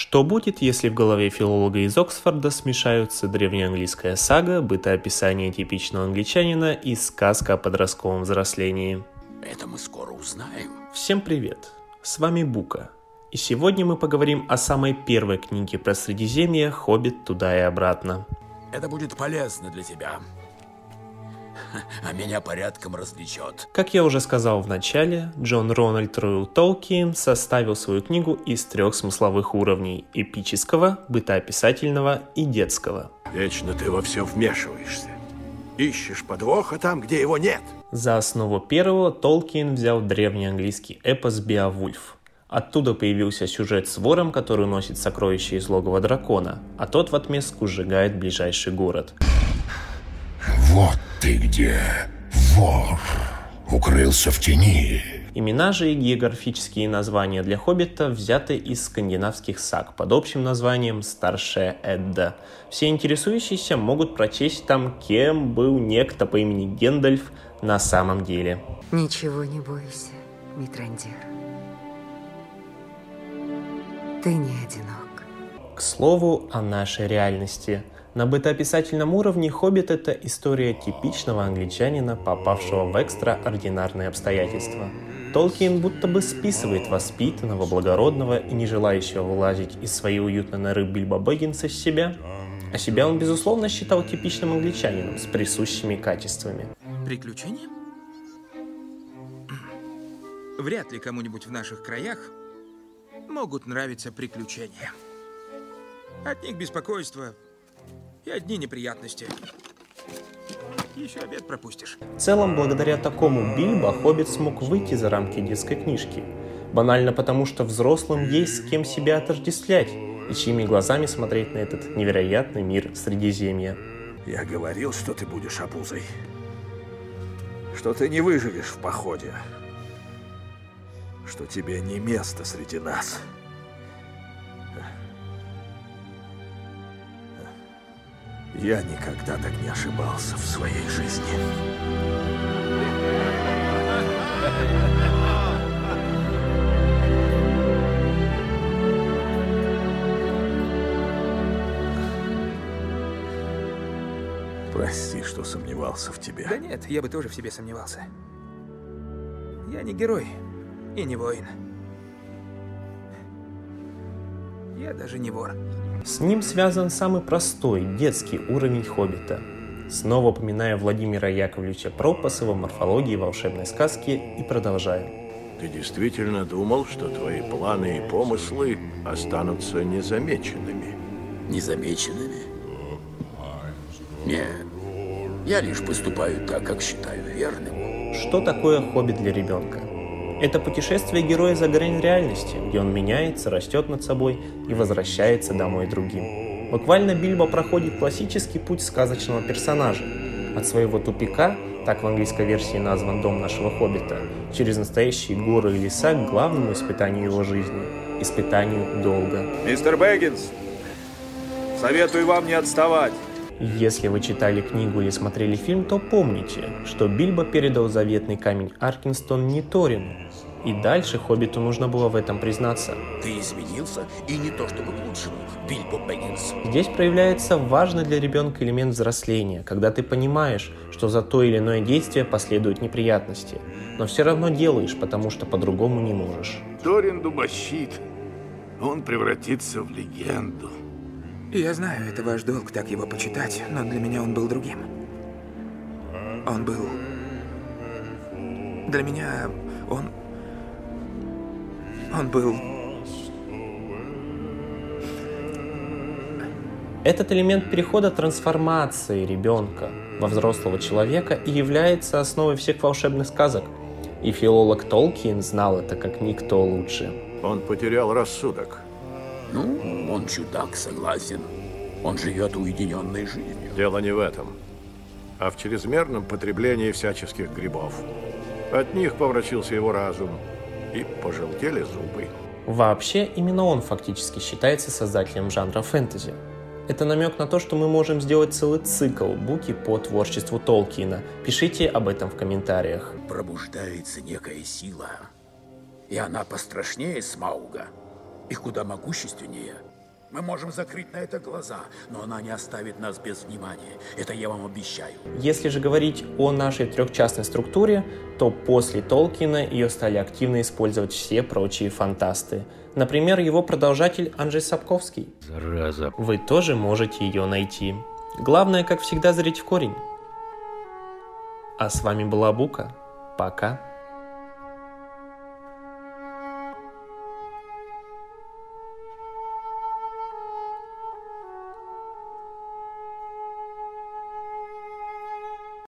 Что будет, если в голове филолога из Оксфорда смешаются древнеанглийская сага, бытоописание типичного англичанина и сказка о подростковом взрослении? Это мы скоро узнаем. Всем привет! С вами Бука. И сегодня мы поговорим о самой первой книге про Средиземье «Хоббит туда и обратно». Это будет полезно для тебя а меня порядком развлечет. Как я уже сказал в начале, Джон Рональд Ройл Толкин составил свою книгу из трех смысловых уровней – эпического, бытоописательного и детского. Вечно ты во все вмешиваешься. Ищешь подвоха там, где его нет. За основу первого Толкин взял древний английский эпос «Беовульф», Оттуда появился сюжет с вором, который носит сокровища из логова дракона, а тот в отместку сжигает ближайший город. Вот ты где, вор, укрылся в тени. Имена же и географические названия для хоббита взяты из скандинавских саг под общим названием «Старшая Эдда». Все интересующиеся могут прочесть там, кем был некто по имени Гендальф на самом деле. Ничего не бойся, Митрандир. Ты не одинок. К слову о нашей реальности – на бытоописательном уровне «Хоббит» — это история типичного англичанина, попавшего в экстраординарные обстоятельства. Толкин будто бы списывает воспитанного, благородного и не желающего вылазить из своей уютной норы Бильбо Бэггинса с себя. А себя он, безусловно, считал типичным англичанином с присущими качествами. Приключения? Вряд ли кому-нибудь в наших краях могут нравиться приключения. От них беспокойство, и одни неприятности. Еще обед пропустишь. В целом, благодаря такому Бильбо, Хоббит смог выйти за рамки детской книжки. Банально потому, что взрослым есть с кем себя отождествлять и чьими глазами смотреть на этот невероятный мир Средиземья. Я говорил, что ты будешь обузой. Что ты не выживешь в походе. Что тебе не место среди нас. Я никогда так не ошибался в своей жизни. Прости, что сомневался в тебе. Да нет, я бы тоже в себе сомневался. Я не герой и не воин. Я даже не вор. С ним связан самый простой, детский уровень «Хоббита». Снова упоминая Владимира Яковлевича Пропасова, морфологии волшебной сказки и продолжаю. Ты действительно думал, что твои планы и помыслы останутся незамеченными? Незамеченными? Нет. Я лишь поступаю так, как считаю верным. Что такое хоббит для ребенка? Это путешествие героя за грань реальности, где он меняется, растет над собой и возвращается домой другим. Буквально Бильбо проходит классический путь сказочного персонажа. От своего тупика, так в английской версии назван дом нашего хоббита, через настоящие горы и леса к главному испытанию его жизни – испытанию долга. Мистер Бэггинс, советую вам не отставать. Если вы читали книгу или смотрели фильм, то помните, что Бильбо передал заветный камень Аркинстон не Торину. И дальше Хоббиту нужно было в этом признаться. Ты изменился, и не то чтобы к лучшему, Бильбо Бэггинс. Здесь проявляется важный для ребенка элемент взросления, когда ты понимаешь, что за то или иное действие последуют неприятности, но все равно делаешь, потому что по-другому не можешь. Торин дубощит. Он превратится в легенду. Я знаю, это ваш долг так его почитать, но для меня он был другим. Он был... Для меня он... Он был... Этот элемент перехода трансформации ребенка во взрослого человека и является основой всех волшебных сказок. И филолог Толкин знал это как никто лучше. Он потерял рассудок. Ну, он чудак, согласен. Он живет уединенной жизнью. Дело не в этом, а в чрезмерном потреблении всяческих грибов. От них помрачился его разум, и пожелтели зубы. Вообще, именно он фактически считается создателем жанра фэнтези. Это намек на то, что мы можем сделать целый цикл буки по творчеству Толкина. Пишите об этом в комментариях. Пробуждается некая сила, и она пострашнее Смауга. И куда могущественнее. Мы можем закрыть на это глаза, но она не оставит нас без внимания. Это я вам обещаю. Если же говорить о нашей трехчастной структуре, то после Толкина ее стали активно использовать все прочие фантасты. Например, его продолжатель Анджей Сапковский. Зараза. Вы тоже можете ее найти. Главное, как всегда, зрить в корень. А с вами была Бука. Пока.